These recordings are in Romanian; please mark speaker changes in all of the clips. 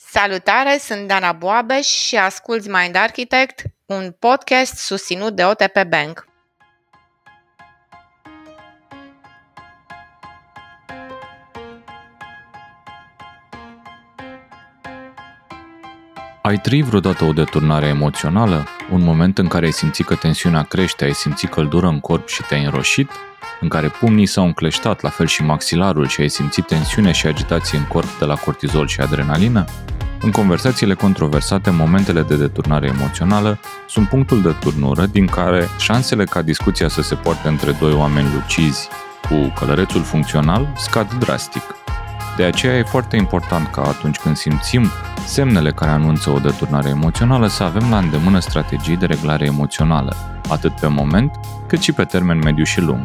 Speaker 1: Salutare, sunt Dana Boabeș și asculți Mind Architect, un podcast susținut de OTP Bank.
Speaker 2: Ai trăit vreodată o deturnare emoțională? Un moment în care ai simțit că tensiunea crește, ai simțit căldură în corp și te-ai înroșit? În care pumnii s-au încleștat, la fel și maxilarul și ai simțit tensiune și agitație în corp de la cortizol și adrenalină? În conversațiile controversate, momentele de deturnare emoțională sunt punctul de turnură din care șansele ca discuția să se poarte între doi oameni lucizi cu călărețul funcțional scad drastic. De aceea e foarte important ca atunci când simțim semnele care anunță o deturnare emoțională să avem la îndemână strategii de reglare emoțională, atât pe moment, cât și pe termen mediu și lung.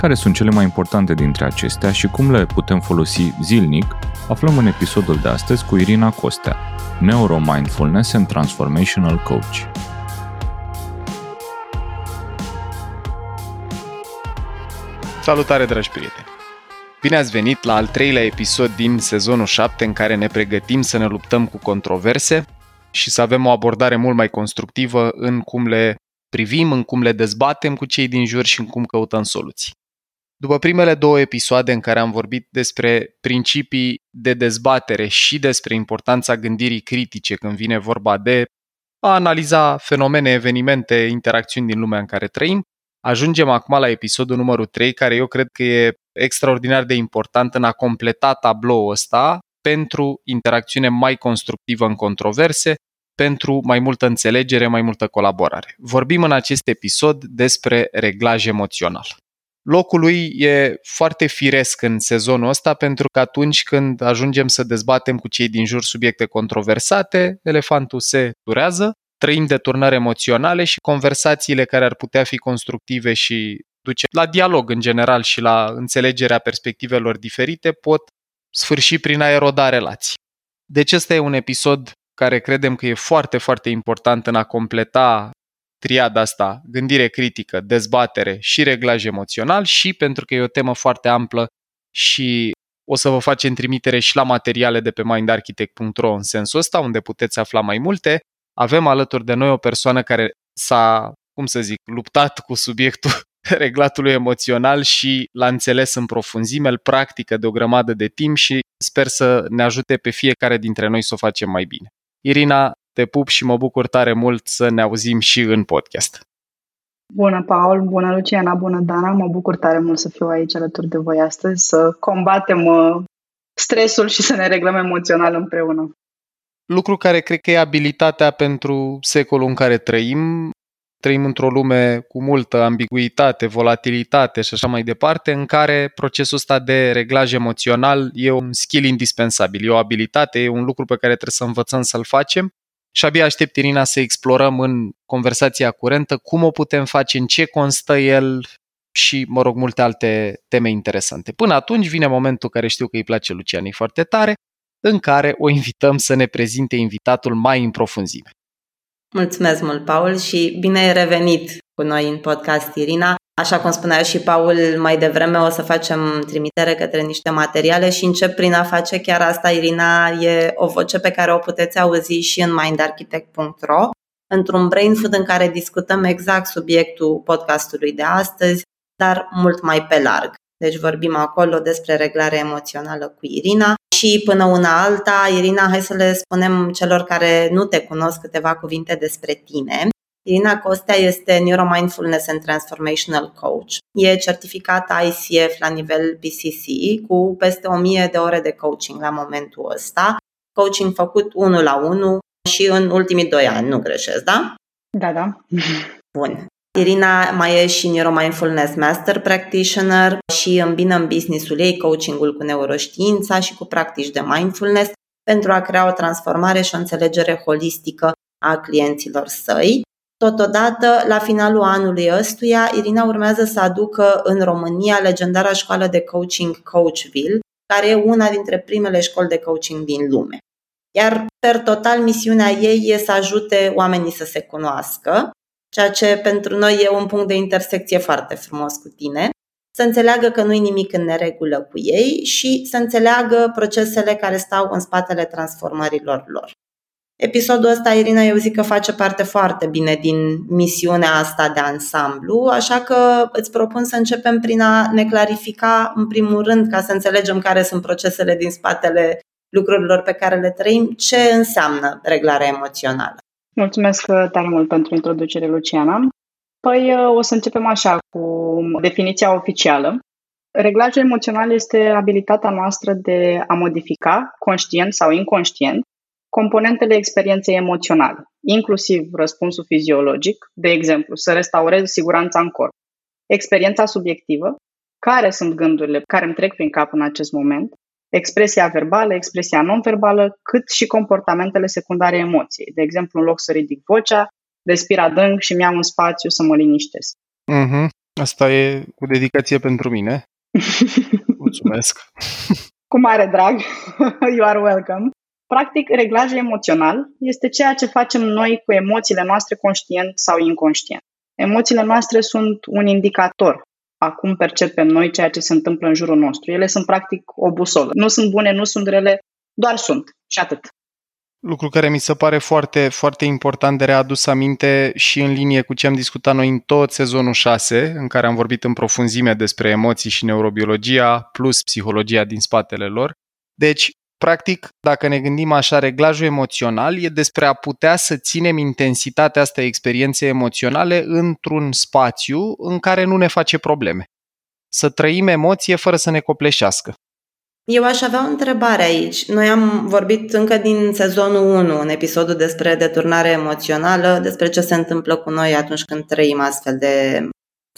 Speaker 2: Care sunt cele mai importante dintre acestea și cum le putem folosi zilnic, aflăm în episodul de astăzi cu Irina Costea, Neuromindfulness and Transformational Coach.
Speaker 3: Salutare, dragi prieteni! Bine ați venit la al treilea episod din sezonul 7 în care ne pregătim să ne luptăm cu controverse și să avem o abordare mult mai constructivă în cum le privim, în cum le dezbatem cu cei din jur și în cum căutăm soluții. După primele două episoade în care am vorbit despre principii de dezbatere și despre importanța gândirii critice când vine vorba de a analiza fenomene, evenimente, interacțiuni din lumea în care trăim, ajungem acum la episodul numărul 3, care eu cred că e extraordinar de important în a completa tabloul ăsta pentru interacțiune mai constructivă în controverse, pentru mai multă înțelegere, mai multă colaborare. Vorbim în acest episod despre reglaj emoțional. Locul lui e foarte firesc în sezonul ăsta pentru că atunci când ajungem să dezbatem cu cei din jur subiecte controversate, elefantul se durează, trăim deturnări emoționale și conversațiile care ar putea fi constructive și duce la dialog în general și la înțelegerea perspectivelor diferite pot sfârși prin a eroda relații. Deci ăsta e un episod care credem că e foarte, foarte important în a completa triada asta, gândire critică, dezbatere și reglaj emoțional și pentru că e o temă foarte amplă și o să vă facem trimitere și la materiale de pe mindarchitect.ro în sensul ăsta, unde puteți afla mai multe. Avem alături de noi o persoană care s-a, cum să zic, luptat cu subiectul reglatului emoțional și l-a înțeles în profunzime, îl practică de o grămadă de timp și sper să ne ajute pe fiecare dintre noi să o facem mai bine. Irina, te pup și mă bucur tare mult să ne auzim și în podcast.
Speaker 4: Bună, Paul! Bună, Luciana! Bună, Dana! Mă bucur tare mult să fiu aici alături de voi astăzi, să combatem uh, stresul și să ne reglăm emoțional împreună.
Speaker 3: Lucru care cred că e abilitatea pentru secolul în care trăim. Trăim într-o lume cu multă ambiguitate, volatilitate și așa mai departe, în care procesul ăsta de reglaj emoțional e un skill indispensabil, e o abilitate, e un lucru pe care trebuie să învățăm să-l facem și abia aștept, Irina, să explorăm în conversația curentă cum o putem face, în ce constă el și, mă rog, multe alte teme interesante. Până atunci vine momentul care știu că îi place Lucianei foarte tare, în care o invităm să ne prezinte invitatul mai în profunzime.
Speaker 5: Mulțumesc mult, Paul, și bine ai revenit cu noi în podcast, Irina. Așa cum spunea și Paul mai devreme, o să facem trimitere către niște materiale și încep prin a face chiar asta. Irina e o voce pe care o puteți auzi și în mindarchitect.ro într-un brain food în care discutăm exact subiectul podcastului de astăzi, dar mult mai pe larg. Deci vorbim acolo despre reglare emoțională cu Irina și până una alta, Irina, hai să le spunem celor care nu te cunosc câteva cuvinte despre tine. Irina Costea este Neuromindfulness and Transformational Coach. E certificată ICF la nivel BCC cu peste 1000 de ore de coaching la momentul ăsta. Coaching făcut unul la unul și în ultimii doi ani, nu greșesc, da?
Speaker 4: Da, da.
Speaker 5: Bun. Irina mai e și Neuromindfulness Master Practitioner și îmbină în business-ul ei coachingul cu neuroștiința și cu practici de mindfulness pentru a crea o transformare și o înțelegere holistică a clienților săi. Totodată, la finalul anului ăstuia, Irina urmează să aducă în România legendara școală de coaching Coachville, care e una dintre primele școli de coaching din lume. Iar, per total, misiunea ei e să ajute oamenii să se cunoască, ceea ce pentru noi e un punct de intersecție foarte frumos cu tine, să înțeleagă că nu e nimic în neregulă cu ei și să înțeleagă procesele care stau în spatele transformărilor lor. Episodul ăsta, Irina, eu zic că face parte foarte bine din misiunea asta de ansamblu, așa că îți propun să începem prin a ne clarifica, în primul rând, ca să înțelegem care sunt procesele din spatele lucrurilor pe care le trăim, ce înseamnă reglarea emoțională.
Speaker 4: Mulțumesc tare mult pentru introducere, Luciana. Păi o să începem așa cu definiția oficială. Reglajul emoțional este abilitatea noastră de a modifica, conștient sau inconștient, componentele experienței emoționale, inclusiv răspunsul fiziologic, de exemplu, să restaurez siguranța în corp, experiența subiectivă, care sunt gândurile care îmi trec prin cap în acest moment, expresia verbală, expresia non-verbală, cât și comportamentele secundare emoției. De exemplu, în loc să ridic vocea, respir adânc și mi-am un spațiu să mă liniștesc.
Speaker 3: Mm-hmm. Asta e cu dedicație pentru mine. Mulțumesc.
Speaker 4: cu mare drag. you are welcome. Practic, reglajul emoțional este ceea ce facem noi cu emoțiile noastre conștient sau inconștient. Emoțiile noastre sunt un indicator a cum percepem noi ceea ce se întâmplă în jurul nostru. Ele sunt practic o busolă. Nu sunt bune, nu sunt rele, doar sunt și atât.
Speaker 3: Lucru care mi se pare foarte, foarte important de readus aminte și în linie cu ce am discutat noi în tot sezonul 6, în care am vorbit în profunzime despre emoții și neurobiologia, plus psihologia din spatele lor. Deci, Practic, dacă ne gândim așa, reglajul emoțional e despre a putea să ținem intensitatea asta experienței emoționale într-un spațiu în care nu ne face probleme. Să trăim emoție fără să ne copleșească.
Speaker 5: Eu aș avea o întrebare aici. Noi am vorbit încă din sezonul 1, în episodul despre deturnare emoțională, despre ce se întâmplă cu noi atunci când trăim astfel de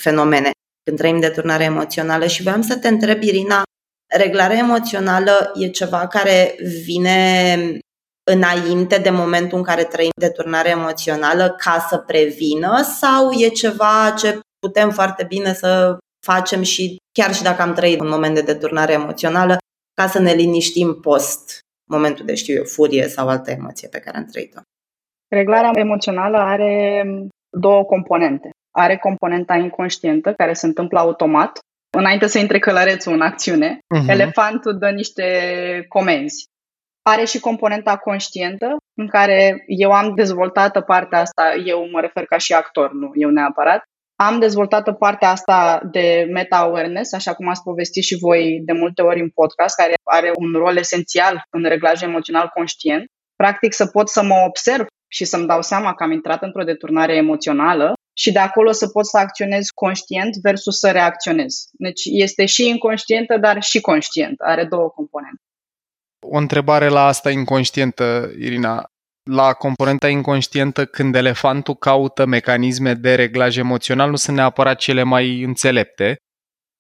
Speaker 5: fenomene, când trăim deturnare emoțională și vreau să te întreb, Irina, reglarea emoțională e ceva care vine înainte de momentul în care trăim deturnare emoțională ca să prevină sau e ceva ce putem foarte bine să facem și chiar și dacă am trăit un moment de deturnare emoțională ca să ne liniștim post momentul de, știu eu, furie sau altă emoție pe care am trăit-o.
Speaker 4: Reglarea emoțională are două componente. Are componenta inconștientă, care se întâmplă automat, înainte să intre călărețul în acțiune, uh-huh. elefantul dă niște comenzi. Are și componenta conștientă, în care eu am dezvoltată partea asta, eu mă refer ca și actor, nu eu neapărat, am dezvoltată partea asta de meta-awareness, așa cum ați povestit și voi de multe ori în podcast, care are un rol esențial în reglajul emoțional conștient. Practic să pot să mă observ și să-mi dau seama că am intrat într-o deturnare emoțională și de acolo să pot să acționez conștient versus să reacționez. Deci este și inconștientă, dar și conștient. Are două componente.
Speaker 3: O întrebare la asta inconștientă, Irina. La componenta inconștientă, când elefantul caută mecanisme de reglaj emoțional, nu sunt neapărat cele mai înțelepte.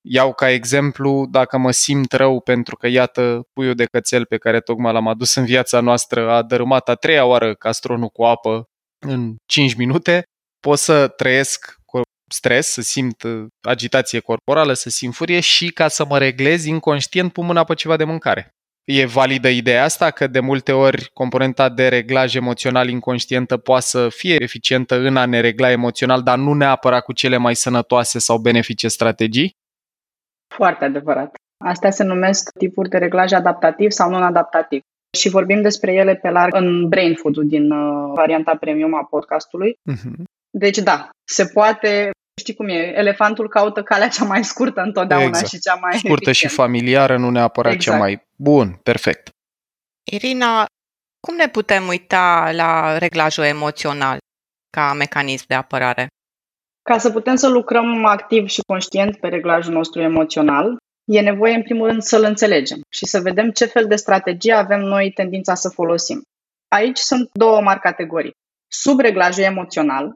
Speaker 3: Iau ca exemplu, dacă mă simt rău pentru că, iată, puiul de cățel pe care tocmai l-am adus în viața noastră a dărâmat a treia oară castronul cu apă în 5 minute, pot să trăiesc cu stres, să simt uh, agitație corporală, să simt furie și ca să mă reglez inconștient pun mâna pe ceva de mâncare. E validă ideea asta că de multe ori componenta de reglaj emoțional inconștientă poate să fie eficientă în a ne regla emoțional, dar nu neapărat cu cele mai sănătoase sau benefice strategii?
Speaker 4: Foarte adevărat. Astea se numesc tipuri de reglaj adaptativ sau non-adaptativ. Și vorbim despre ele pe larg în Brain Food din uh, varianta premium a podcastului. Uh-huh. Deci da, se poate, știi cum e, elefantul caută calea cea mai scurtă întotdeauna exact. și cea mai
Speaker 3: Scurtă
Speaker 4: eficient.
Speaker 3: și familiară, nu neapărat exact. cea mai... Bun, perfect.
Speaker 1: Irina, cum ne putem uita la reglajul emoțional ca mecanism de apărare?
Speaker 4: Ca să putem să lucrăm activ și conștient pe reglajul nostru emoțional, e nevoie în primul rând să-l înțelegem și să vedem ce fel de strategie avem noi tendința să folosim. Aici sunt două mari categorii. Sub reglajul emoțional,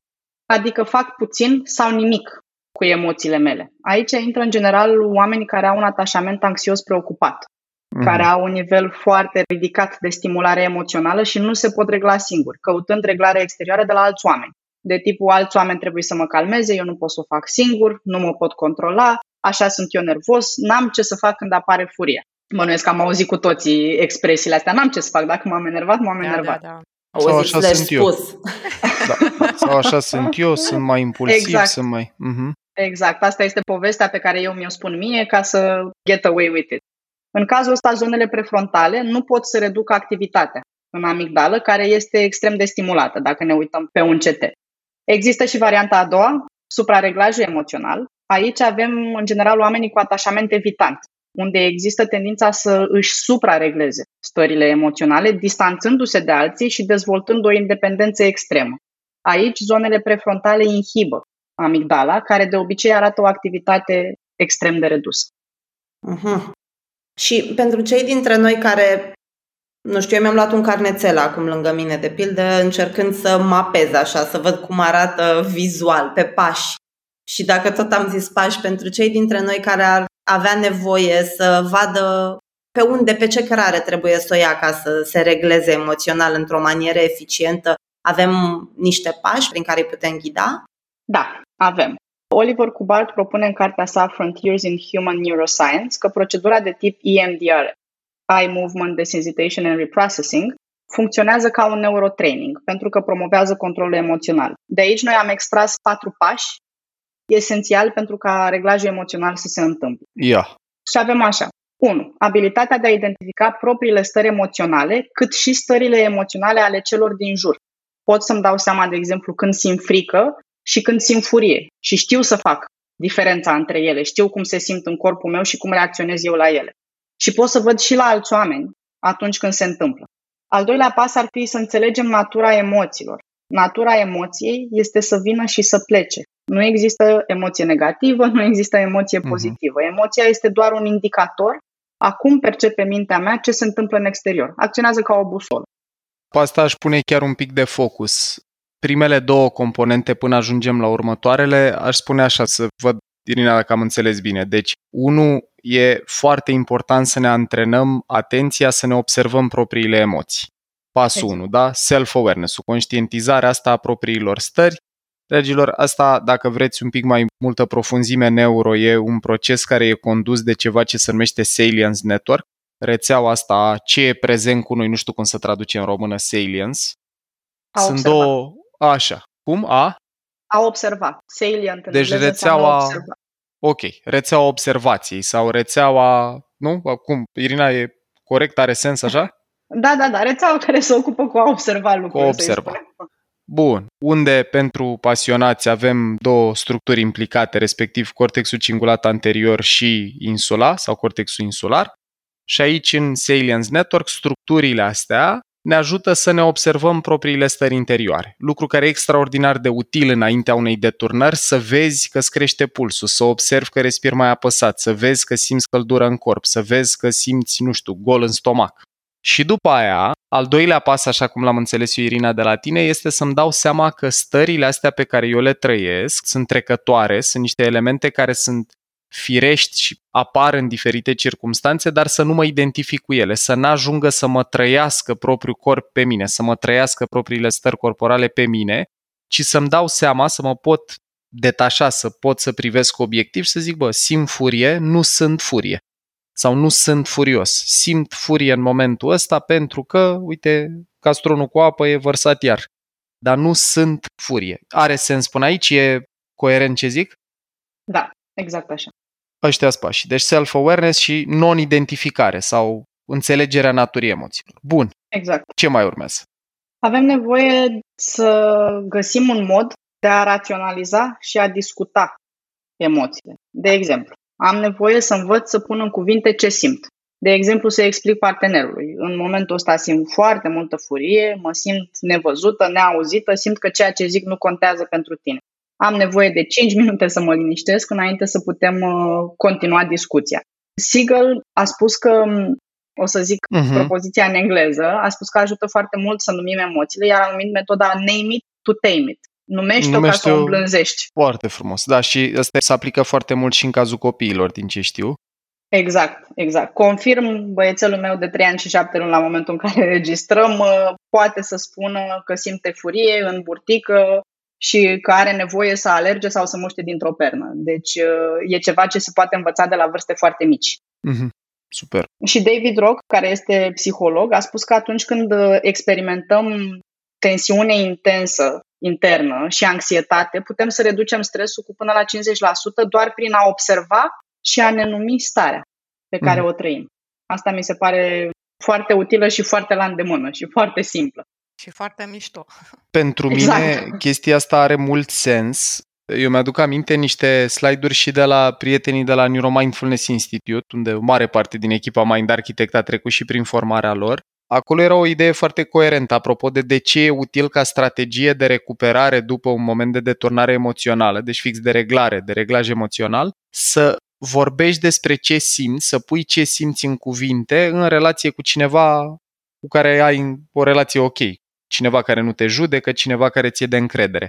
Speaker 4: adică fac puțin sau nimic cu emoțiile mele. Aici intră în general oamenii care au un atașament anxios preocupat, mm-hmm. care au un nivel foarte ridicat de stimulare emoțională și nu se pot regla singuri, căutând reglare exterioară de la alți oameni. De tipul alți oameni trebuie să mă calmeze, eu nu pot să o fac singur, nu mă pot controla, așa sunt eu nervos, n-am ce să fac când apare furia. Bănuiesc că am auzit cu toții expresiile astea, n-am ce să fac, dacă m-am enervat, m-am da, enervat. Da, da.
Speaker 5: Sau așa sunt spus. eu.
Speaker 3: Da. Sau așa sunt eu, sunt mai impulsiv, exact. sunt mai... Uh-huh.
Speaker 4: Exact, asta este povestea pe care eu mi-o spun mie ca să get away with it. În cazul ăsta, zonele prefrontale nu pot să reducă activitatea în amigdală, care este extrem de stimulată, dacă ne uităm pe un CT. Există și varianta a doua, suprareglajul emoțional. Aici avem, în general, oamenii cu atașament evitant, unde există tendința să își supraregleze stările emoționale, distanțându-se de alții și dezvoltând o independență extremă. Aici, zonele prefrontale inhibă amigdala, care de obicei arată o activitate extrem de redusă.
Speaker 5: Uh-huh. Și pentru cei dintre noi care, nu știu, eu mi-am luat un carnețel acum lângă mine, de pildă, încercând să mapez așa, să văd cum arată vizual, pe pași. Și dacă tot am zis pași, pentru cei dintre noi care ar avea nevoie să vadă pe unde, pe ce cărare trebuie să o ia ca să se regleze emoțional într-o manieră eficientă, avem niște pași prin care îi putem ghida?
Speaker 4: Da, avem. Oliver Kubart propune în cartea sa Frontiers in Human Neuroscience că procedura de tip EMDR, Eye Movement Desensitization and Reprocessing, funcționează ca un neurotraining pentru că promovează controlul emoțional. De aici noi am extras patru pași esențiali pentru ca reglajul emoțional să se întâmple.
Speaker 3: Yeah.
Speaker 4: Și avem așa. 1. Abilitatea de a identifica propriile stări emoționale, cât și stările emoționale ale celor din jur. Pot să-mi dau seama, de exemplu, când simt frică și când simt furie și știu să fac diferența între ele, știu cum se simt în corpul meu și cum reacționez eu la ele. Și pot să văd și la alți oameni atunci când se întâmplă. Al doilea pas ar fi să înțelegem natura emoțiilor. Natura emoției este să vină și să plece. Nu există emoție negativă, nu există emoție mhm. pozitivă. Emoția este doar un indicator acum percepe mintea mea ce se întâmplă în exterior. Acționează ca o busolă.
Speaker 3: Pe asta aș pune chiar un pic de focus primele două componente până ajungem la următoarele, aș spune așa, să văd, Irina, dacă am înțeles bine. Deci, unul, e foarte important să ne antrenăm atenția, să ne observăm propriile emoții. Pasul 1, da? Self-awareness-ul, conștientizarea asta a propriilor stări. Dragilor, asta, dacă vreți un pic mai multă profunzime neuro, e un proces care e condus de ceva ce se numește Salience Network, rețeaua asta ce e prezent cu noi, nu știu cum să traduce în română Salience.
Speaker 4: A Sunt observa. două,
Speaker 3: Așa. Cum? A?
Speaker 4: A observa. Salient.
Speaker 3: Deci rețeaua... Ok. Rețeaua observației sau rețeaua... Nu? Cum? Irina e corect? Are sens așa?
Speaker 4: Da, da, da. Rețeaua care se ocupă cu a observa lucruri. Cu a
Speaker 3: observa. Bun. Unde pentru pasionați avem două structuri implicate, respectiv cortexul cingulat anterior și insula sau cortexul insular. Și aici în Salience Network structurile astea ne ajută să ne observăm propriile stări interioare. Lucru care e extraordinar de util înaintea unei deturnări, să vezi că îți crește pulsul, să observi că respiri mai apăsat, să vezi că simți căldură în corp, să vezi că simți, nu știu, gol în stomac. Și după aia, al doilea pas, așa cum l-am înțeles eu, Irina, de la tine, este să-mi dau seama că stările astea pe care eu le trăiesc sunt trecătoare, sunt niște elemente care sunt firești și apar în diferite circunstanțe, dar să nu mă identific cu ele, să n-ajungă să mă trăiască propriul corp pe mine, să mă trăiască propriile stări corporale pe mine, ci să-mi dau seama, să mă pot detașa, să pot să privesc obiectiv și să zic, bă, simt furie, nu sunt furie. Sau nu sunt furios. Simt furie în momentul ăsta pentru că, uite, castronul cu apă e vărsat iar. Dar nu sunt furie. Are sens până aici? E coerent ce zic?
Speaker 4: Da, exact așa.
Speaker 3: Ăștia sunt pași. Deci self-awareness și non-identificare sau înțelegerea naturii emoțiilor. Bun.
Speaker 4: Exact.
Speaker 3: Ce mai urmează?
Speaker 4: Avem nevoie să găsim un mod de a raționaliza și a discuta emoțiile. De exemplu, am nevoie să învăț să pun în cuvinte ce simt. De exemplu, să explic partenerului. În momentul ăsta simt foarte multă furie, mă simt nevăzută, neauzită, simt că ceea ce zic nu contează pentru tine am nevoie de 5 minute să mă liniștesc înainte să putem uh, continua discuția. Siegel a spus că, um, o să zic uh-huh. propoziția în engleză, a spus că ajută foarte mult să numim emoțiile, iar a numit metoda name it to tame it. Numește-o Numește ca să o îmblânzești.
Speaker 3: Foarte frumos. Da, și asta se aplică foarte mult și în cazul copiilor, din ce știu.
Speaker 4: Exact, exact. Confirm, băiețelul meu de 3 ani și 7 luni la momentul în care registrăm, uh, poate să spună că simte furie în burtică, și că are nevoie să alerge sau să muște dintr-o pernă. Deci uh, e ceva ce se poate învăța de la vârste foarte mici.
Speaker 3: Mm-hmm. Super.
Speaker 4: Și David Rock, care este psiholog, a spus că atunci când uh, experimentăm tensiune intensă internă și anxietate, putem să reducem stresul cu până la 50% doar prin a observa și a ne numi starea pe care mm. o trăim. Asta mi se pare foarte utilă și foarte la îndemână și foarte simplă.
Speaker 1: Și foarte mișto.
Speaker 3: Pentru exact. mine chestia asta are mult sens. Eu mi-aduc aminte niște slide-uri și de la prietenii de la Neuromindfulness Institute, unde o mare parte din echipa Mind Architect a trecut și prin formarea lor. Acolo era o idee foarte coerentă apropo de de ce e util ca strategie de recuperare după un moment de deturnare emoțională, deci fix de reglare, de reglaj emoțional, să vorbești despre ce simți, să pui ce simți în cuvinte în relație cu cineva cu care ai o relație ok, cineva care nu te judecă, cineva care ți-e de încredere.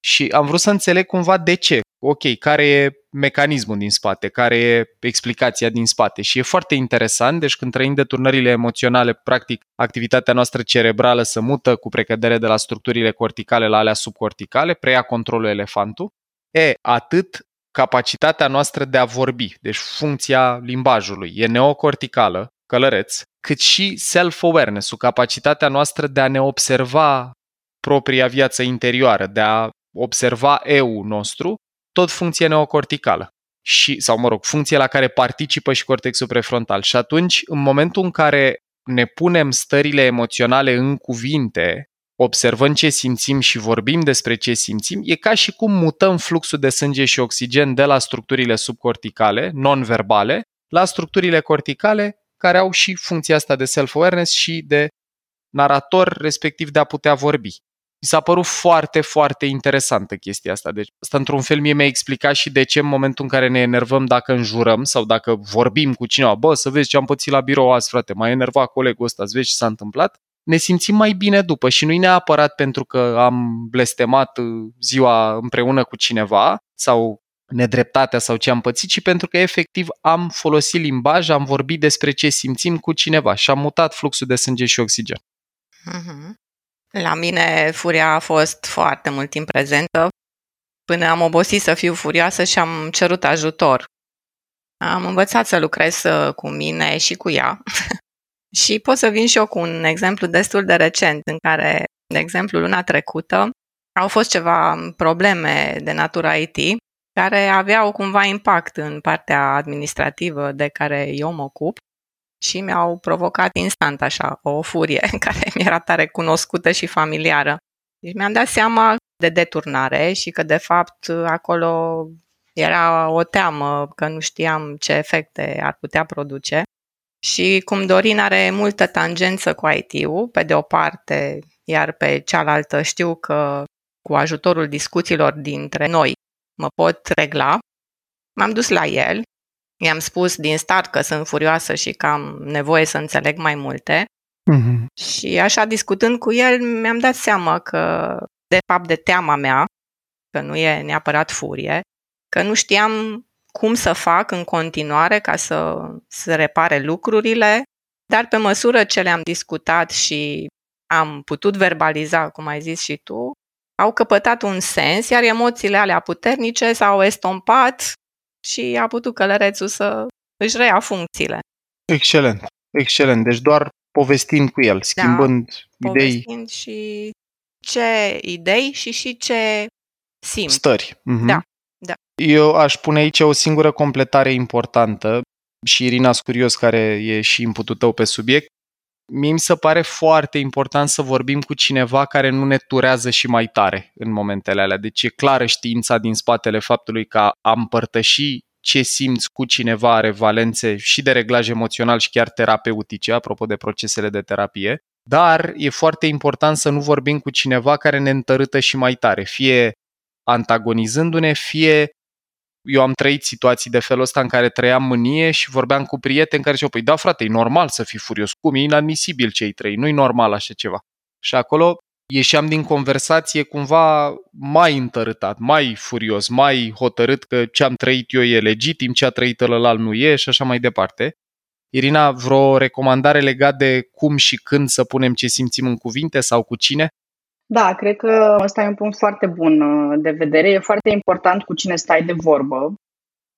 Speaker 3: Și am vrut să înțeleg cumva de ce. Ok, care e mecanismul din spate, care e explicația din spate. Și e foarte interesant, deci când trăim deturnările emoționale, practic activitatea noastră cerebrală se mută cu precădere de la structurile corticale la alea subcorticale, preia controlul elefantul. E, atât capacitatea noastră de a vorbi, deci funcția limbajului, e neocorticală, călăreț, cât și self-awareness-ul, capacitatea noastră de a ne observa propria viață interioară, de a observa eu nostru, tot funcție neocorticală. Și, sau mă rog, funcție la care participă și cortexul prefrontal. Și atunci, în momentul în care ne punem stările emoționale în cuvinte, observăm ce simțim și vorbim despre ce simțim, e ca și cum mutăm fluxul de sânge și oxigen de la structurile subcorticale, non-verbale, la structurile corticale care au și funcția asta de self-awareness și de narator, respectiv de a putea vorbi. Mi s-a părut foarte, foarte interesantă chestia asta. Deci, asta într-un fel mie mi-a explicat și de ce în momentul în care ne enervăm dacă înjurăm sau dacă vorbim cu cineva, bă, să vezi ce am pățit la birou azi, frate, m-a enervat colegul ăsta, să vezi ce s-a întâmplat, ne simțim mai bine după și nu-i neapărat pentru că am blestemat ziua împreună cu cineva sau nedreptatea sau ce am pățit, ci pentru că efectiv am folosit limbaj, am vorbit despre ce simțim cu cineva și am mutat fluxul de sânge și oxigen.
Speaker 1: Mm-hmm. La mine furia a fost foarte mult timp prezentă, până am obosit să fiu furioasă și am cerut ajutor. Am învățat să lucrez uh, cu mine și cu ea. și pot să vin și eu cu un exemplu destul de recent, în care, de exemplu, luna trecută, au fost ceva probleme de natură IT care aveau cumva impact în partea administrativă de care eu mă ocup și mi-au provocat instant așa o furie care mi era tare cunoscută și familiară. Deci mi-am dat seama de deturnare și că de fapt acolo era o teamă că nu știam ce efecte ar putea produce. Și cum Dorin are multă tangență cu IT-ul, pe de o parte, iar pe cealaltă știu că cu ajutorul discuțiilor dintre noi mă pot regla. M-am dus la el, i-am spus din start că sunt furioasă și că am nevoie să înțeleg mai multe. Mm-hmm. Și așa discutând cu el, mi-am dat seama că, de fapt, de teama mea, că nu e neapărat furie, că nu știam cum să fac în continuare ca să, să repare lucrurile, dar pe măsură ce le-am discutat și am putut verbaliza, cum ai zis și tu, au căpătat un sens, iar emoțiile alea puternice s-au estompat și a putut călărețul să își reia funcțiile.
Speaker 3: Excelent, excelent. Deci doar povestind cu el, schimbând
Speaker 1: da,
Speaker 3: idei.
Speaker 1: Povestind și ce idei și și ce simt.
Speaker 3: Stări.
Speaker 1: Mm-hmm. Da, da.
Speaker 3: Eu aș pune aici o singură completare importantă și Irina curios care e și inputul tău pe subiect mie mi se pare foarte important să vorbim cu cineva care nu ne turează și mai tare în momentele alea. Deci e clară știința din spatele faptului că a împărtăși ce simți cu cineva are valențe și de reglaj emoțional și chiar terapeutice, apropo de procesele de terapie, dar e foarte important să nu vorbim cu cineva care ne întărâtă și mai tare, fie antagonizându-ne, fie eu am trăit situații de felul ăsta în care trăiam mânie și vorbeam cu prieteni care ziceau, păi da frate, e normal să fii furios, cum e inadmisibil cei trei, nu-i normal așa ceva. Și acolo ieșeam din conversație cumva mai întărâtat, mai furios, mai hotărât că ce am trăit eu e legitim, ce a trăit ălălalt nu e și așa mai departe. Irina, vreo recomandare legat de cum și când să punem ce simțim în cuvinte sau cu cine?
Speaker 4: Da, cred că ăsta e un punct foarte bun uh, de vedere. E foarte important cu cine stai de vorbă,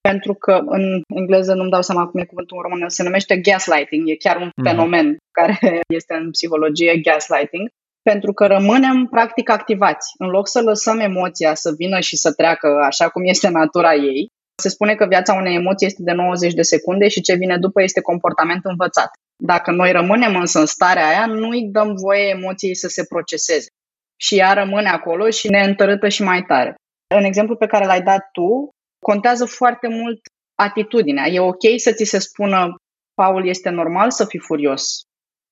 Speaker 4: pentru că în engleză nu-mi dau seama cum e cuvântul în română, se numește gaslighting. E chiar un mm. fenomen care este în psihologie, gaslighting. pentru că rămânem practic activați. În loc să lăsăm emoția să vină și să treacă așa cum este natura ei, se spune că viața unei emoții este de 90 de secunde și ce vine după este comportament învățat. Dacă noi rămânem însă în starea aia, nu îi dăm voie emoției să se proceseze. Și ea rămâne acolo și ne întărâtă și mai tare. În exemplu pe care l-ai dat tu, contează foarte mult atitudinea. E ok să ți se spună, Paul, este normal să fii furios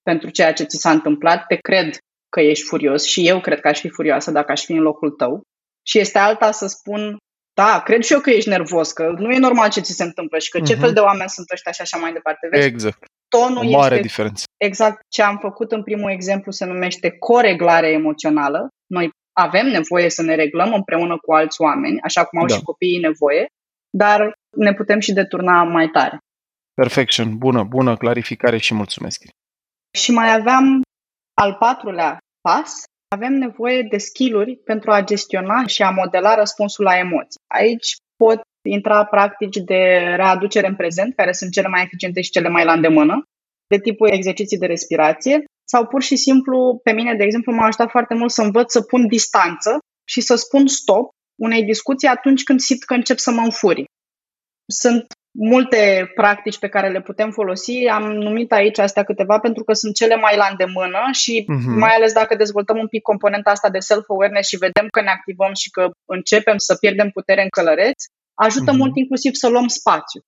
Speaker 4: pentru ceea ce ți s-a întâmplat, te cred că ești furios și eu cred că aș fi furioasă dacă aș fi în locul tău. Și este alta să spun, da, cred și eu că ești nervos, că nu e normal ce ți se întâmplă și că uh-huh. ce mhm. fel de oameni sunt ăștia și așa mai departe.
Speaker 3: Vezi? Exact.
Speaker 4: Tonul
Speaker 3: o mare
Speaker 4: este
Speaker 3: diferență.
Speaker 4: Exact ce am făcut în primul exemplu se numește coreglare emoțională. Noi avem nevoie să ne reglăm împreună cu alți oameni, așa cum au da. și copiii nevoie, dar ne putem și deturna mai tare.
Speaker 3: Perfection, bună, bună clarificare și mulțumesc.
Speaker 4: Și mai aveam al patrulea pas, avem nevoie de skill pentru a gestiona și a modela răspunsul la emoții. Aici pot intra practici de readucere în prezent, care sunt cele mai eficiente și cele mai la îndemână, de tipul exerciții de respirație, sau pur și simplu, pe mine, de exemplu, m-a ajutat foarte mult să învăț să pun distanță și să spun stop unei discuții atunci când simt că încep să mă înfuri. Sunt multe practici pe care le putem folosi. Am numit aici astea câteva pentru că sunt cele mai la îndemână și uh-huh. mai ales dacă dezvoltăm un pic componenta asta de self-awareness și vedem că ne activăm și că începem să pierdem putere în călăreți, ajută uh-huh. mult inclusiv să luăm spațiu.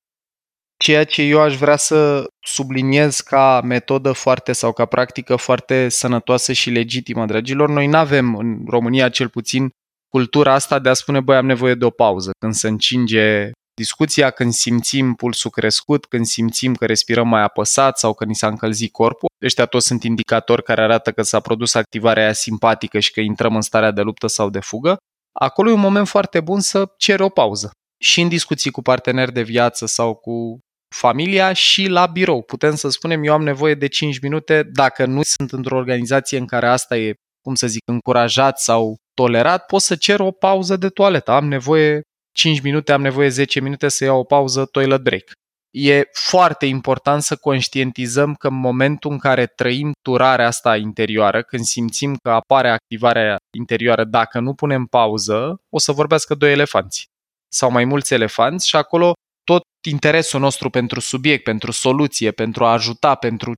Speaker 3: Ceea ce eu aș vrea să subliniez ca metodă foarte sau ca practică foarte sănătoasă și legitimă, dragilor, noi nu avem în România cel puțin cultura asta de a spune, băi, am nevoie de o pauză când se încinge discuția, când simțim pulsul crescut, când simțim că respirăm mai apăsat sau că ni s-a încălzit corpul. Ăștia toți sunt indicatori care arată că s-a produs activarea aia simpatică și că intrăm în starea de luptă sau de fugă. Acolo e un moment foarte bun să ceri o pauză. Și în discuții cu parteneri de viață sau cu familia și la birou. Putem să spunem, eu am nevoie de 5 minute, dacă nu sunt într-o organizație în care asta e, cum să zic, încurajat sau tolerat, pot să cer o pauză de toaletă. Am nevoie 5 minute, am nevoie 10 minute să iau o pauză, toilet break. E foarte important să conștientizăm că în momentul în care trăim turarea asta interioară, când simțim că apare activarea interioară, dacă nu punem pauză, o să vorbească doi elefanți sau mai mulți elefanți și acolo tot interesul nostru pentru subiect, pentru soluție, pentru a ajuta, pentru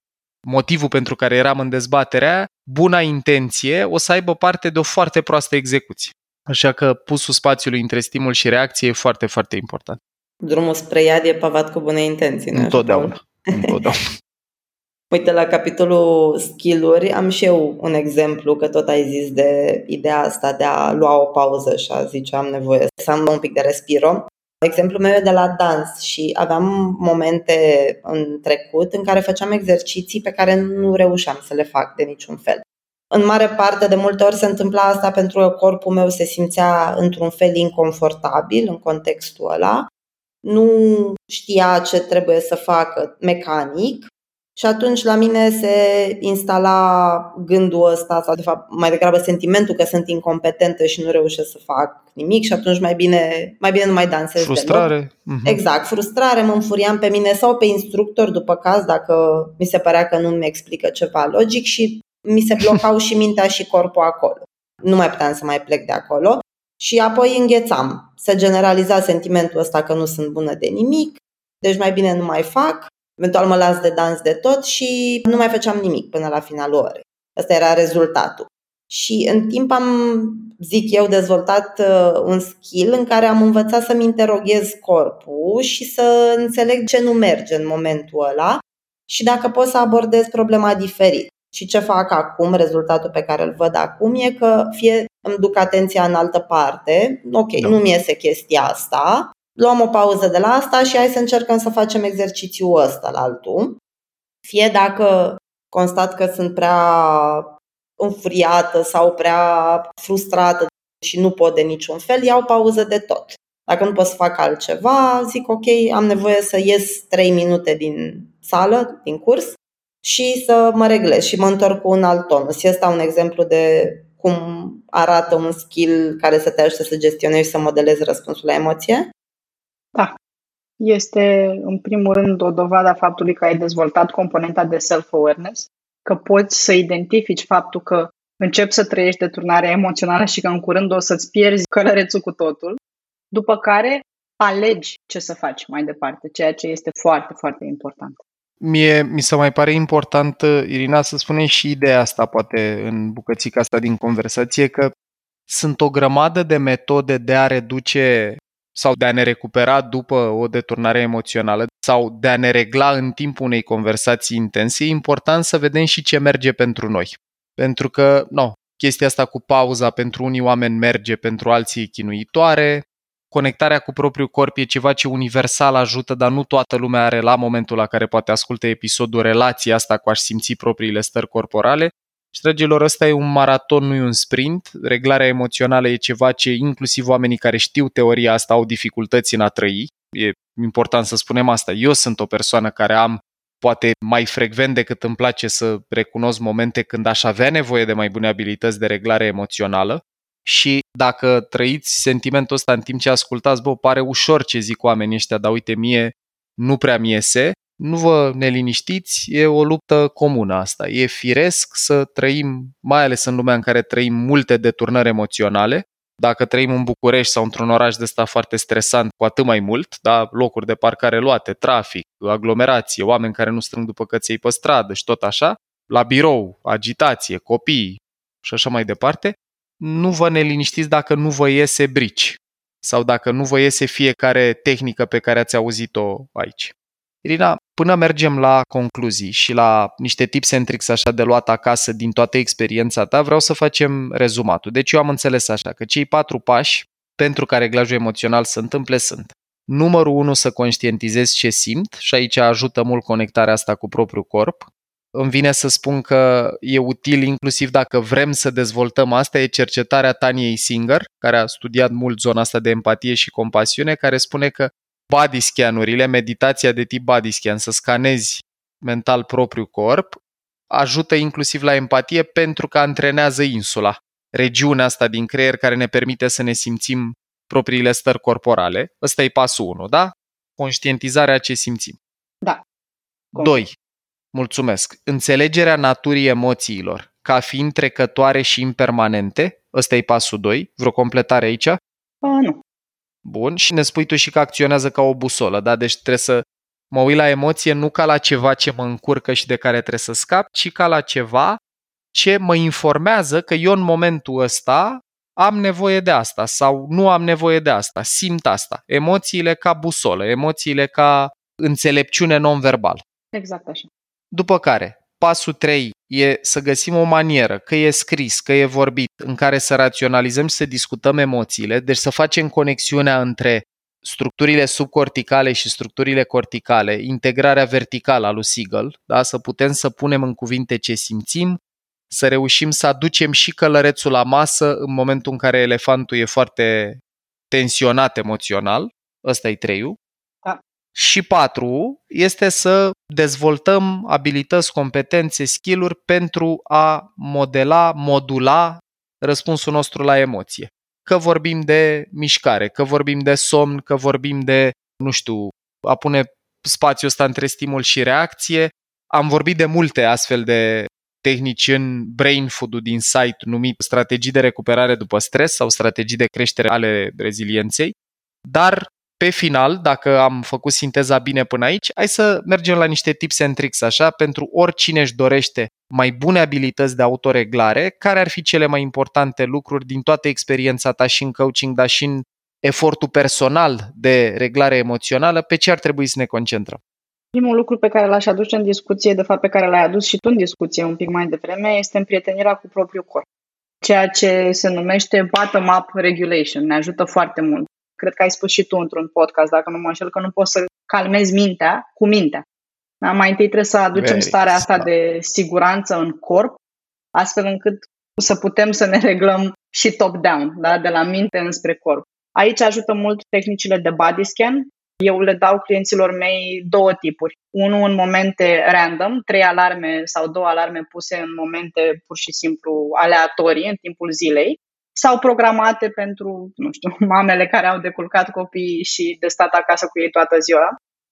Speaker 3: motivul pentru care eram în dezbaterea, buna intenție o să aibă parte de o foarte proastă execuție. Așa că pusul spațiului între stimul și reacție e foarte, foarte important.
Speaker 5: Drumul spre iad e pavat cu bune intenții.
Speaker 3: Întotdeauna. Întotdeauna.
Speaker 5: Uite, la capitolul skill-uri am și eu un exemplu, că tot ai zis de ideea asta de a lua o pauză și a zice am nevoie să am un pic de respiro. Exemplul meu e de la dans și aveam momente în trecut în care făceam exerciții pe care nu reușeam să le fac de niciun fel. În mare parte, de multe ori se întâmpla asta pentru că corpul meu se simțea într-un fel inconfortabil în contextul ăla, nu știa ce trebuie să facă mecanic și atunci la mine se instala gândul ăsta, sau de fapt mai degrabă sentimentul că sunt incompetentă și nu reușesc să fac nimic și atunci mai bine, mai bine nu mai dansez
Speaker 3: Frustrare.
Speaker 5: Deloc. Uh-huh. Exact, frustrare, mă înfuriam pe mine sau pe instructor după caz dacă mi se părea că nu mi explică ceva logic și mi se blocau și mintea și corpul acolo. Nu mai puteam să mai plec de acolo și apoi înghețam. Se generaliza sentimentul ăsta că nu sunt bună de nimic, deci mai bine nu mai fac, eventual mă las de dans de tot și nu mai făceam nimic până la finalul orei. Ăsta era rezultatul. Și în timp am, zic eu, dezvoltat uh, un skill în care am învățat să-mi interoghez corpul și să înțeleg ce nu merge în momentul ăla și dacă pot să abordez problema diferit. Și ce fac acum, rezultatul pe care îl văd acum e că fie îmi duc atenția în altă parte, ok, da. nu mi iese chestia asta, luăm o pauză de la asta și hai să încercăm să facem exercițiul ăsta la altul. Fie dacă constat că sunt prea înfriată sau prea frustrată și nu pot de niciun fel, iau pauză de tot. Dacă nu pot să fac altceva, zic ok, am nevoie să ies 3 minute din sală, din curs și să mă reglez și mă întorc cu un alt tonus. Este un exemplu de cum arată un skill care să te ajute să gestionezi și să modelezi răspunsul la emoție?
Speaker 4: Da. Este, în primul rând, o dovadă a faptului că ai dezvoltat componenta de self-awareness, că poți să identifici faptul că începi să trăiești deturnarea emoțională și că în curând o să-ți pierzi călărețul cu totul, după care alegi ce să faci mai departe, ceea ce este foarte, foarte important.
Speaker 3: Mie mi se mai pare important, Irina, să spunem și ideea asta, poate în bucățica asta din conversație, că sunt o grămadă de metode de a reduce sau de a ne recupera după o deturnare emoțională sau de a ne regla în timpul unei conversații intense, e important să vedem și ce merge pentru noi. Pentru că, no, chestia asta cu pauza pentru unii oameni merge, pentru alții e chinuitoare, conectarea cu propriul corp e ceva ce universal ajută, dar nu toată lumea are la momentul la care poate ascultă episodul relația asta cu a simți propriile stări corporale. Și, dragilor, ăsta e un maraton, nu e un sprint. Reglarea emoțională e ceva ce inclusiv oamenii care știu teoria asta au dificultăți în a trăi. E important să spunem asta. Eu sunt o persoană care am poate mai frecvent decât îmi place să recunosc momente când aș avea nevoie de mai bune abilități de reglare emoțională și dacă trăiți sentimentul ăsta în timp ce ascultați, bă, pare ușor ce zic oamenii ăștia, dar uite mie nu prea mi iese, nu vă neliniștiți, e o luptă comună asta. E firesc să trăim, mai ales în lumea în care trăim multe deturnări emoționale. Dacă trăim în București sau într-un oraș de ăsta foarte stresant, cu atât mai mult, da? locuri de parcare luate, trafic, aglomerație, oameni care nu strâng după căței pe stradă și tot așa, la birou, agitație, copii și așa mai departe, nu vă neliniștiți dacă nu vă iese brici sau dacă nu vă iese fiecare tehnică pe care ați auzit-o aici. Irina, până mergem la concluzii și la niște tips and tricks așa de luat acasă din toată experiența ta, vreau să facem rezumatul. Deci eu am înțeles așa că cei patru pași pentru care reglajul emoțional se întâmple sunt Numărul 1 să conștientizezi ce simt și aici ajută mult conectarea asta cu propriul corp îmi vine să spun că e util inclusiv dacă vrem să dezvoltăm asta, e cercetarea Taniei Singer, care a studiat mult zona asta de empatie și compasiune, care spune că body scan-urile, meditația de tip body scan, să scanezi mental propriul corp, ajută inclusiv la empatie pentru că antrenează insula, regiunea asta din creier care ne permite să ne simțim propriile stări corporale. Ăsta e pasul 1, da? Conștientizarea ce simțim.
Speaker 4: Da.
Speaker 3: 2. Mulțumesc. Înțelegerea naturii emoțiilor ca fiind trecătoare și impermanente, ăsta e pasul 2, vreo completare aici? A,
Speaker 4: nu.
Speaker 3: Bun, și ne spui tu și că acționează ca o busolă, da? Deci trebuie să mă uit la emoție nu ca la ceva ce mă încurcă și de care trebuie să scap, ci ca la ceva ce mă informează că eu în momentul ăsta am nevoie de asta sau nu am nevoie de asta, simt asta. Emoțiile ca busolă, emoțiile ca înțelepciune non-verbal.
Speaker 4: Exact așa.
Speaker 3: După care, pasul 3 e să găsim o manieră, că e scris, că e vorbit, în care să raționalizăm și să discutăm emoțiile, deci să facem conexiunea între structurile subcorticale și structurile corticale, integrarea verticală a lui Siegel, da? să putem să punem în cuvinte ce simțim, să reușim să aducem și călărețul la masă în momentul în care elefantul e foarte tensionat emoțional, ăsta e treiul, și patru este să dezvoltăm abilități, competențe, skill-uri pentru a modela, modula răspunsul nostru la emoție. Că vorbim de mișcare, că vorbim de somn, că vorbim de, nu știu, a pune spațiul ăsta între stimul și reacție. Am vorbit de multe astfel de tehnici în brain food din site numit strategii de recuperare după stres sau strategii de creștere ale rezilienței, dar pe final, dacă am făcut sinteza bine până aici, hai să mergem la niște tips and tricks așa, pentru oricine își dorește mai bune abilități de autoreglare, care ar fi cele mai importante lucruri din toată experiența ta și în coaching, dar și în efortul personal de reglare emoțională, pe ce ar trebui să ne concentrăm?
Speaker 4: Primul lucru pe care l-aș aduce în discuție, de fapt pe care l-ai adus și tu în discuție un pic mai devreme, este împrietenirea cu propriul corp. Ceea ce se numește bottom-up regulation. Ne ajută foarte mult cred că ai spus și tu într-un podcast, dacă nu mă înșel, că nu poți să calmezi mintea cu mintea. Da? Mai întâi trebuie să aducem Very starea asta smart. de siguranță în corp, astfel încât să putem să ne reglăm și top-down, da? de la minte înspre corp. Aici ajută mult tehnicile de body scan. Eu le dau clienților mei două tipuri. Unul în momente random, trei alarme sau două alarme puse în momente pur și simplu aleatorii în timpul zilei sau programate pentru, nu știu, mamele care au deculcat copiii și de stat acasă cu ei toată ziua.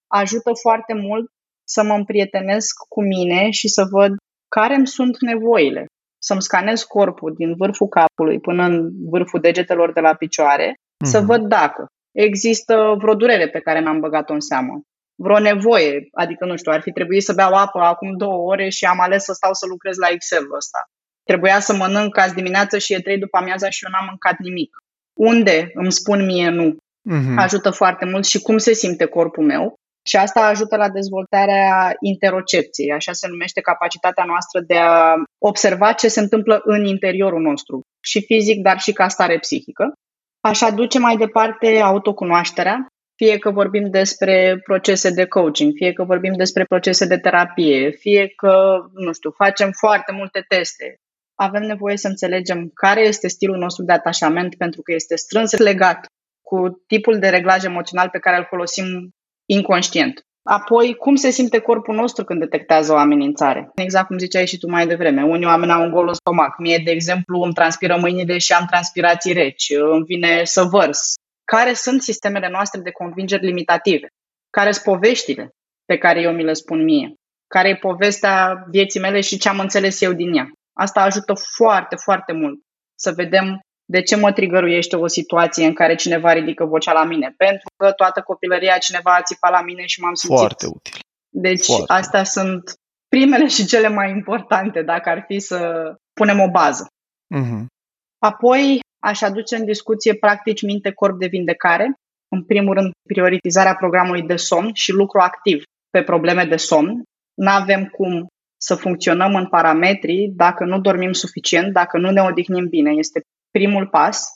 Speaker 4: Ajută foarte mult să mă împrietenesc cu mine și să văd care îmi sunt nevoile. să-mi scanez corpul din vârful capului până în vârful degetelor de la picioare, mm-hmm. să văd dacă există vreo durere pe care n-am băgat-o în seamă, vreo nevoie, adică nu știu, ar fi trebuit să beau apă acum două ore și am ales să stau să lucrez la Excel-ul ăsta. Trebuia să mănânc azi dimineață și e trei după amiaza și eu n-am mâncat nimic. Unde îmi spun mie nu? Mm-hmm. Ajută foarte mult și cum se simte corpul meu. Și asta ajută la dezvoltarea interocepției, așa se numește capacitatea noastră de a observa ce se întâmplă în interiorul nostru, și fizic, dar și ca stare psihică. Așa duce mai departe autocunoașterea, fie că vorbim despre procese de coaching, fie că vorbim despre procese de terapie, fie că, nu știu, facem foarte multe teste. Avem nevoie să înțelegem care este stilul nostru de atașament pentru că este strâns legat cu tipul de reglaj emoțional pe care îl folosim inconștient. Apoi, cum se simte corpul nostru când detectează o amenințare? Exact cum ziceai și tu mai devreme. Unii oameni au un gol în stomac. Mie, de exemplu, îmi transpiră mâinile și am transpirații reci. Îmi vine să vărs. Care sunt sistemele noastre de convingeri limitative? Care sunt poveștile pe care eu mi le spun mie? Care e povestea vieții mele și ce am înțeles eu din ea? Asta ajută foarte, foarte mult să vedem de ce mă trigăruiește o situație în care cineva ridică vocea la mine? Pentru că toată copilăria cineva a țipat la mine și m-am simțit.
Speaker 3: Foarte util.
Speaker 4: Deci
Speaker 3: Foarte.
Speaker 4: astea sunt primele și cele mai importante, dacă ar fi să punem o bază.
Speaker 3: Mm-hmm.
Speaker 4: Apoi aș aduce în discuție practici minte-corp de vindecare. În primul rând, prioritizarea programului de somn și lucru activ pe probleme de somn. Nu avem cum să funcționăm în parametri dacă nu dormim suficient, dacă nu ne odihnim bine. Este primul pas.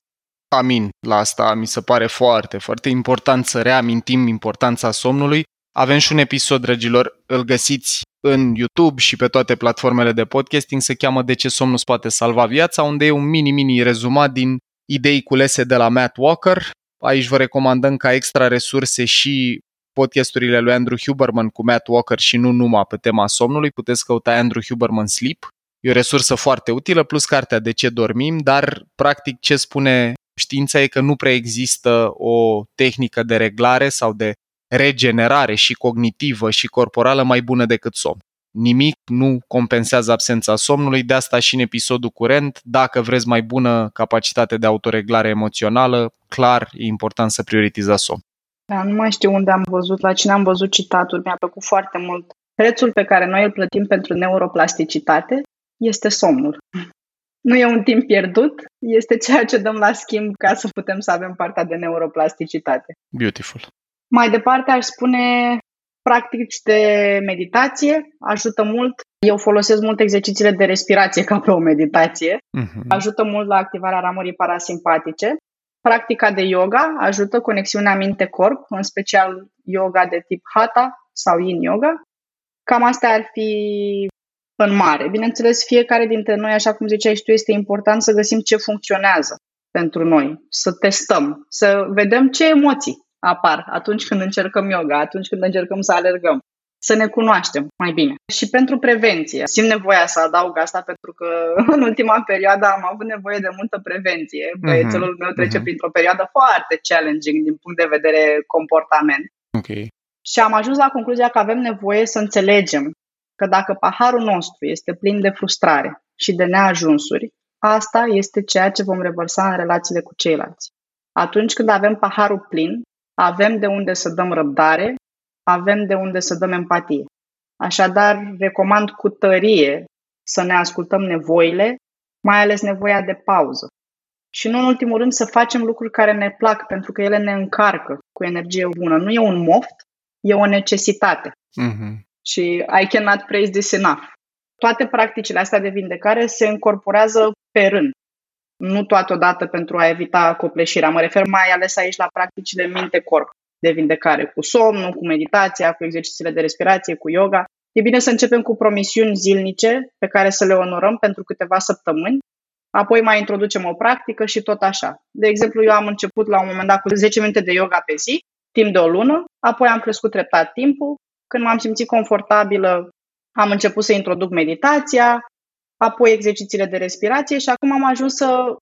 Speaker 3: Amin la asta, mi se pare foarte, foarte important să reamintim importanța somnului. Avem și un episod, dragilor, îl găsiți în YouTube și pe toate platformele de podcasting, se cheamă De ce somnul îți poate salva viața, unde e un mini-mini rezumat din idei culese de la Matt Walker. Aici vă recomandăm ca extra resurse și podcasturile lui Andrew Huberman cu Matt Walker și nu numai pe tema somnului. Puteți căuta Andrew Huberman Sleep E o resursă foarte utilă, plus cartea De ce dormim, dar practic ce spune știința e că nu prea există o tehnică de reglare sau de regenerare și cognitivă și corporală mai bună decât somn. Nimic nu compensează absența somnului, de asta și în episodul curent, dacă vreți mai bună capacitate de autoreglare emoțională, clar e important să prioritizați somn.
Speaker 4: Da, nu mai știu unde am văzut, la cine am văzut citatul, mi-a plăcut foarte mult. Prețul pe care noi îl plătim pentru neuroplasticitate este somnul. Nu e un timp pierdut, este ceea ce dăm la schimb ca să putem să avem partea de neuroplasticitate.
Speaker 3: Beautiful.
Speaker 4: Mai departe aș spune practici de meditație, ajută mult. Eu folosesc mult exercițiile de respirație ca pe o meditație. Uh-huh. Ajută mult la activarea ramurii parasimpatice. Practica de yoga ajută conexiunea minte-corp, în special yoga de tip hatha sau yin yoga. Cam astea ar fi în mare. Bineînțeles, fiecare dintre noi, așa cum ziceai și tu, este important să găsim ce funcționează pentru noi, să testăm, să vedem ce emoții apar atunci când încercăm yoga, atunci când încercăm să alergăm, să ne cunoaștem mai bine. Și pentru prevenție. Simt nevoia să adaug asta pentru că în ultima perioadă am avut nevoie de multă prevenție. Mhm. Băiețelul meu trece uh-huh. printr-o perioadă foarte challenging din punct de vedere comportament.
Speaker 3: Okay.
Speaker 4: Și am ajuns la concluzia că avem nevoie să înțelegem că dacă paharul nostru este plin de frustrare și de neajunsuri, asta este ceea ce vom revărsa în relațiile cu ceilalți. Atunci când avem paharul plin, avem de unde să dăm răbdare, avem de unde să dăm empatie. Așadar, recomand cu tărie să ne ascultăm nevoile, mai ales nevoia de pauză. Și nu în ultimul rând să facem lucruri care ne plac, pentru că ele ne încarcă cu energie bună. Nu e un moft, e o necesitate.
Speaker 3: Mm-hmm
Speaker 4: și I cannot praise this enough. Toate practicile astea de vindecare se încorporează pe rând, nu toată odată pentru a evita copleșirea. Mă refer mai ales aici la practicile minte-corp de vindecare, cu somnul, cu meditația, cu exercițiile de respirație, cu yoga. E bine să începem cu promisiuni zilnice pe care să le onorăm pentru câteva săptămâni, apoi mai introducem o practică și tot așa. De exemplu, eu am început la un moment dat cu 10 minute de yoga pe zi, timp de o lună, apoi am crescut treptat timpul, când m-am simțit confortabilă, am început să introduc meditația, apoi exercițiile de respirație și acum am ajuns să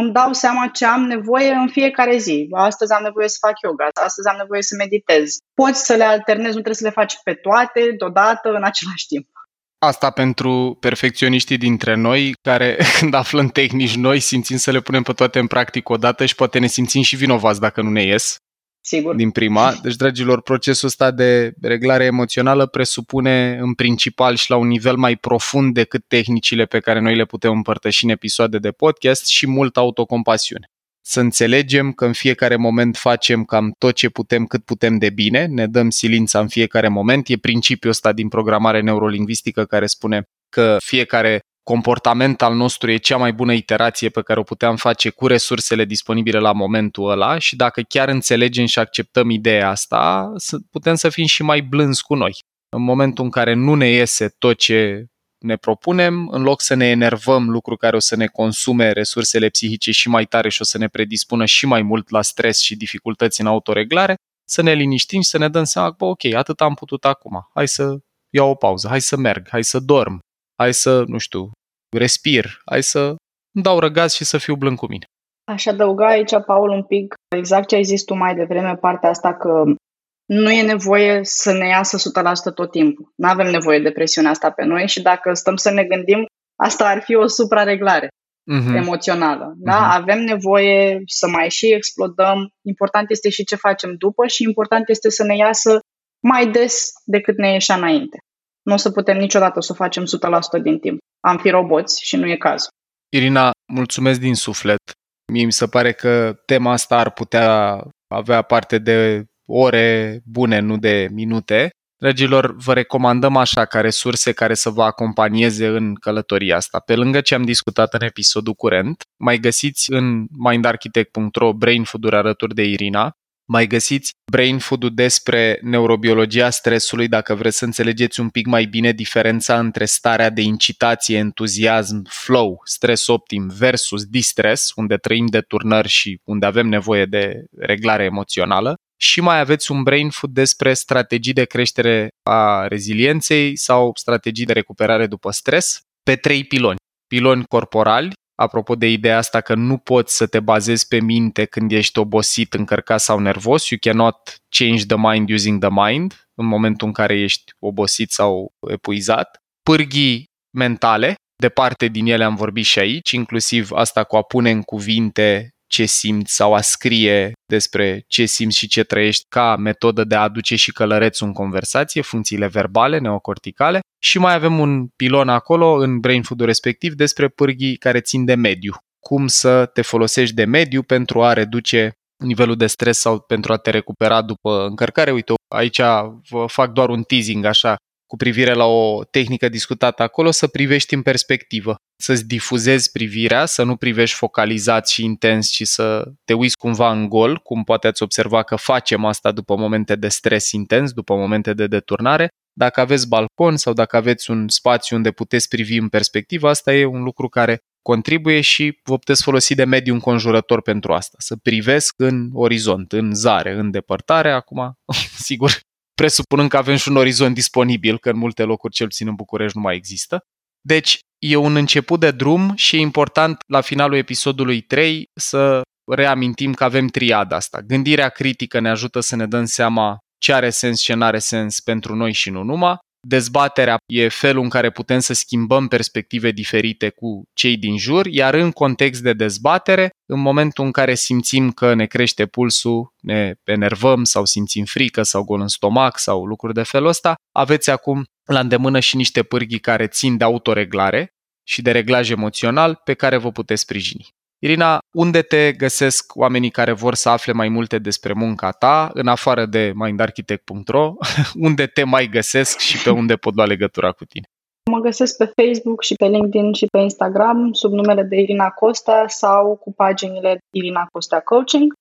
Speaker 4: îmi dau seama ce am nevoie în fiecare zi. Astăzi am nevoie să fac yoga, astăzi am nevoie să meditez. Poți să le alternezi, nu trebuie să le faci pe toate, deodată, în același timp.
Speaker 3: Asta pentru perfecționiștii dintre noi, care când aflăm tehnici noi, simțim să le punem pe toate în practic odată și poate ne simțim și vinovați dacă nu ne ies.
Speaker 4: Sigur.
Speaker 3: Din prima. Deci, dragilor, procesul ăsta de reglare emoțională presupune în principal și la un nivel mai profund decât tehnicile pe care noi le putem împărtăși în episoade de podcast și multă autocompasiune să înțelegem că în fiecare moment facem cam tot ce putem cât putem de bine, ne dăm silința în fiecare moment. E principiul ăsta din programare neurolingvistică care spune că fiecare comportament al nostru e cea mai bună iterație pe care o puteam face cu resursele disponibile la momentul ăla și dacă chiar înțelegem și acceptăm ideea asta, putem să fim și mai blânzi cu noi. În momentul în care nu ne iese tot ce ne propunem, în loc să ne enervăm, lucru care o să ne consume resursele psihice și mai tare și o să ne predispună și mai mult la stres și dificultăți în autoreglare, să ne liniștim și să ne dăm seama că, ok, atât am putut acum, hai să iau o pauză, hai să merg, hai să dorm, hai să, nu știu, respir, hai să dau răgaz și să fiu blând cu mine.
Speaker 4: Aș adăuga aici, Paul, un pic exact ce ai zis tu mai devreme, partea asta că nu e nevoie să ne iasă 100% tot timpul. Nu avem nevoie de presiunea asta pe noi și dacă stăm să ne gândim, asta ar fi o suprareglare uh-huh. emoțională. Da? Uh-huh. Avem nevoie să mai și explodăm. Important este și ce facem după și important este să ne iasă mai des decât ne ieșea înainte. Nu o să putem niciodată să o facem 100% din timp. Am fi roboți și nu e cazul.
Speaker 3: Irina, mulțumesc din suflet. Mie mi se pare că tema asta ar putea avea parte de ore bune, nu de minute. Dragilor, vă recomandăm așa ca resurse care să vă acompanieze în călătoria asta. Pe lângă ce am discutat în episodul curent, mai găsiți în mindarchitect.ro brain food alături de Irina, mai găsiți brain food-ul despre neurobiologia stresului dacă vreți să înțelegeți un pic mai bine diferența între starea de incitație, entuziasm, flow, stres optim versus distres, unde trăim de turnări și unde avem nevoie de reglare emoțională și mai aveți un brain food despre strategii de creștere a rezilienței sau strategii de recuperare după stres pe trei piloni. Piloni corporali, apropo de ideea asta că nu poți să te bazezi pe minte când ești obosit, încărcat sau nervos, you cannot change the mind using the mind în momentul în care ești obosit sau epuizat. Pârghii mentale, departe din ele am vorbit și aici, inclusiv asta cu a pune în cuvinte ce simți sau a scrie despre ce simți și ce trăiești ca metodă de a aduce și călăreț în conversație, funcțiile verbale, neocorticale și mai avem un pilon acolo în brain food respectiv despre pârghii care țin de mediu. Cum să te folosești de mediu pentru a reduce nivelul de stres sau pentru a te recupera după încărcare. Uite, aici vă fac doar un teasing așa cu privire la o tehnică discutată acolo, să privești în perspectivă, să-ți difuzezi privirea, să nu privești focalizat și intens, ci să te uiți cumva în gol, cum poate ați observa că facem asta după momente de stres intens, după momente de deturnare. Dacă aveți balcon sau dacă aveți un spațiu unde puteți privi în perspectivă, asta e un lucru care contribuie și vă puteți folosi de mediul înconjurător pentru asta. Să privesc în orizont, în zare, în depărtare. Acum, sigur, presupunând că avem și un orizont disponibil, că în multe locuri, cel puțin în București, nu mai există. Deci, e un început de drum și e important la finalul episodului 3 să reamintim că avem triada asta. Gândirea critică ne ajută să ne dăm seama ce are sens și ce nu are sens pentru noi și nu numai. Dezbaterea e felul în care putem să schimbăm perspective diferite cu cei din jur, iar în context de dezbatere, în momentul în care simțim că ne crește pulsul, ne enervăm sau simțim frică sau gol în stomac sau lucruri de felul ăsta, aveți acum la îndemână și niște pârghii care țin de autoreglare și de reglaj emoțional pe care vă puteți sprijini. Irina, unde te găsesc oamenii care vor să afle mai multe despre munca ta, în afară de mindarchitect.ro, unde te mai găsesc și pe unde pot lua legătura cu tine?
Speaker 4: Mă găsesc pe Facebook și pe LinkedIn și pe Instagram sub numele de Irina Costa sau cu paginile Irina Costa Coaching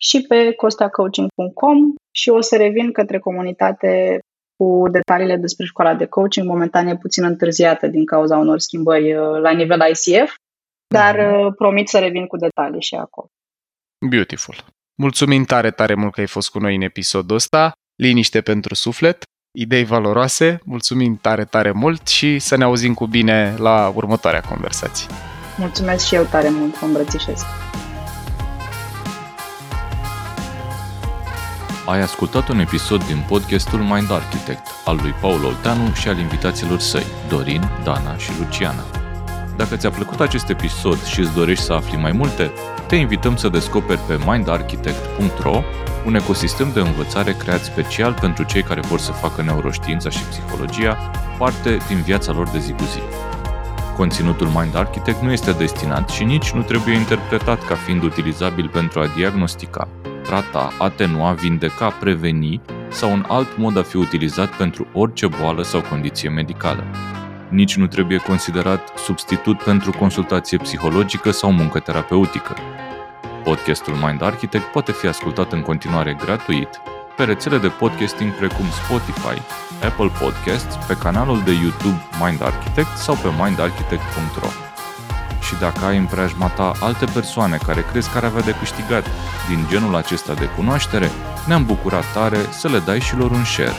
Speaker 4: și pe costacoaching.com și o să revin către comunitate cu detaliile despre școala de coaching. Momentan e puțin întârziată din cauza unor schimbări uh, la nivel ICF, dar mm-hmm. promit să revin cu detalii și acolo.
Speaker 3: Beautiful. Mulțumim tare, tare mult că ai fost cu noi în episodul ăsta. Liniște pentru suflet, idei valoroase, mulțumim tare, tare mult și să ne auzim cu bine la următoarea conversație.
Speaker 4: Mulțumesc și eu tare mult, vă îmbrățișez.
Speaker 2: Ai ascultat un episod din podcastul Mind Architect al lui Paul Olteanu și al invitaților săi, Dorin, Dana și Luciana. Dacă ți-a plăcut acest episod și îți dorești să afli mai multe, te invităm să descoperi pe mindarchitect.ro un ecosistem de învățare creat special pentru cei care vor să facă neuroștiința și psihologia parte din viața lor de zi cu zi. Conținutul Mind Architect nu este destinat și nici nu trebuie interpretat ca fiind utilizabil pentru a diagnostica, trata, atenua, vindeca, preveni sau un alt mod a fi utilizat pentru orice boală sau condiție medicală. Nici nu trebuie considerat substitut pentru consultație psihologică sau muncă terapeutică. Podcastul Mind Architect poate fi ascultat în continuare gratuit pe rețele de podcasting precum Spotify, Apple Podcasts, pe canalul de YouTube Mind Architect sau pe mindarchitect.ro. Și dacă ai în preajma ta alte persoane care crezi că ar avea de câștigat din genul acesta de cunoaștere, ne-am bucurat tare să le dai și lor un share.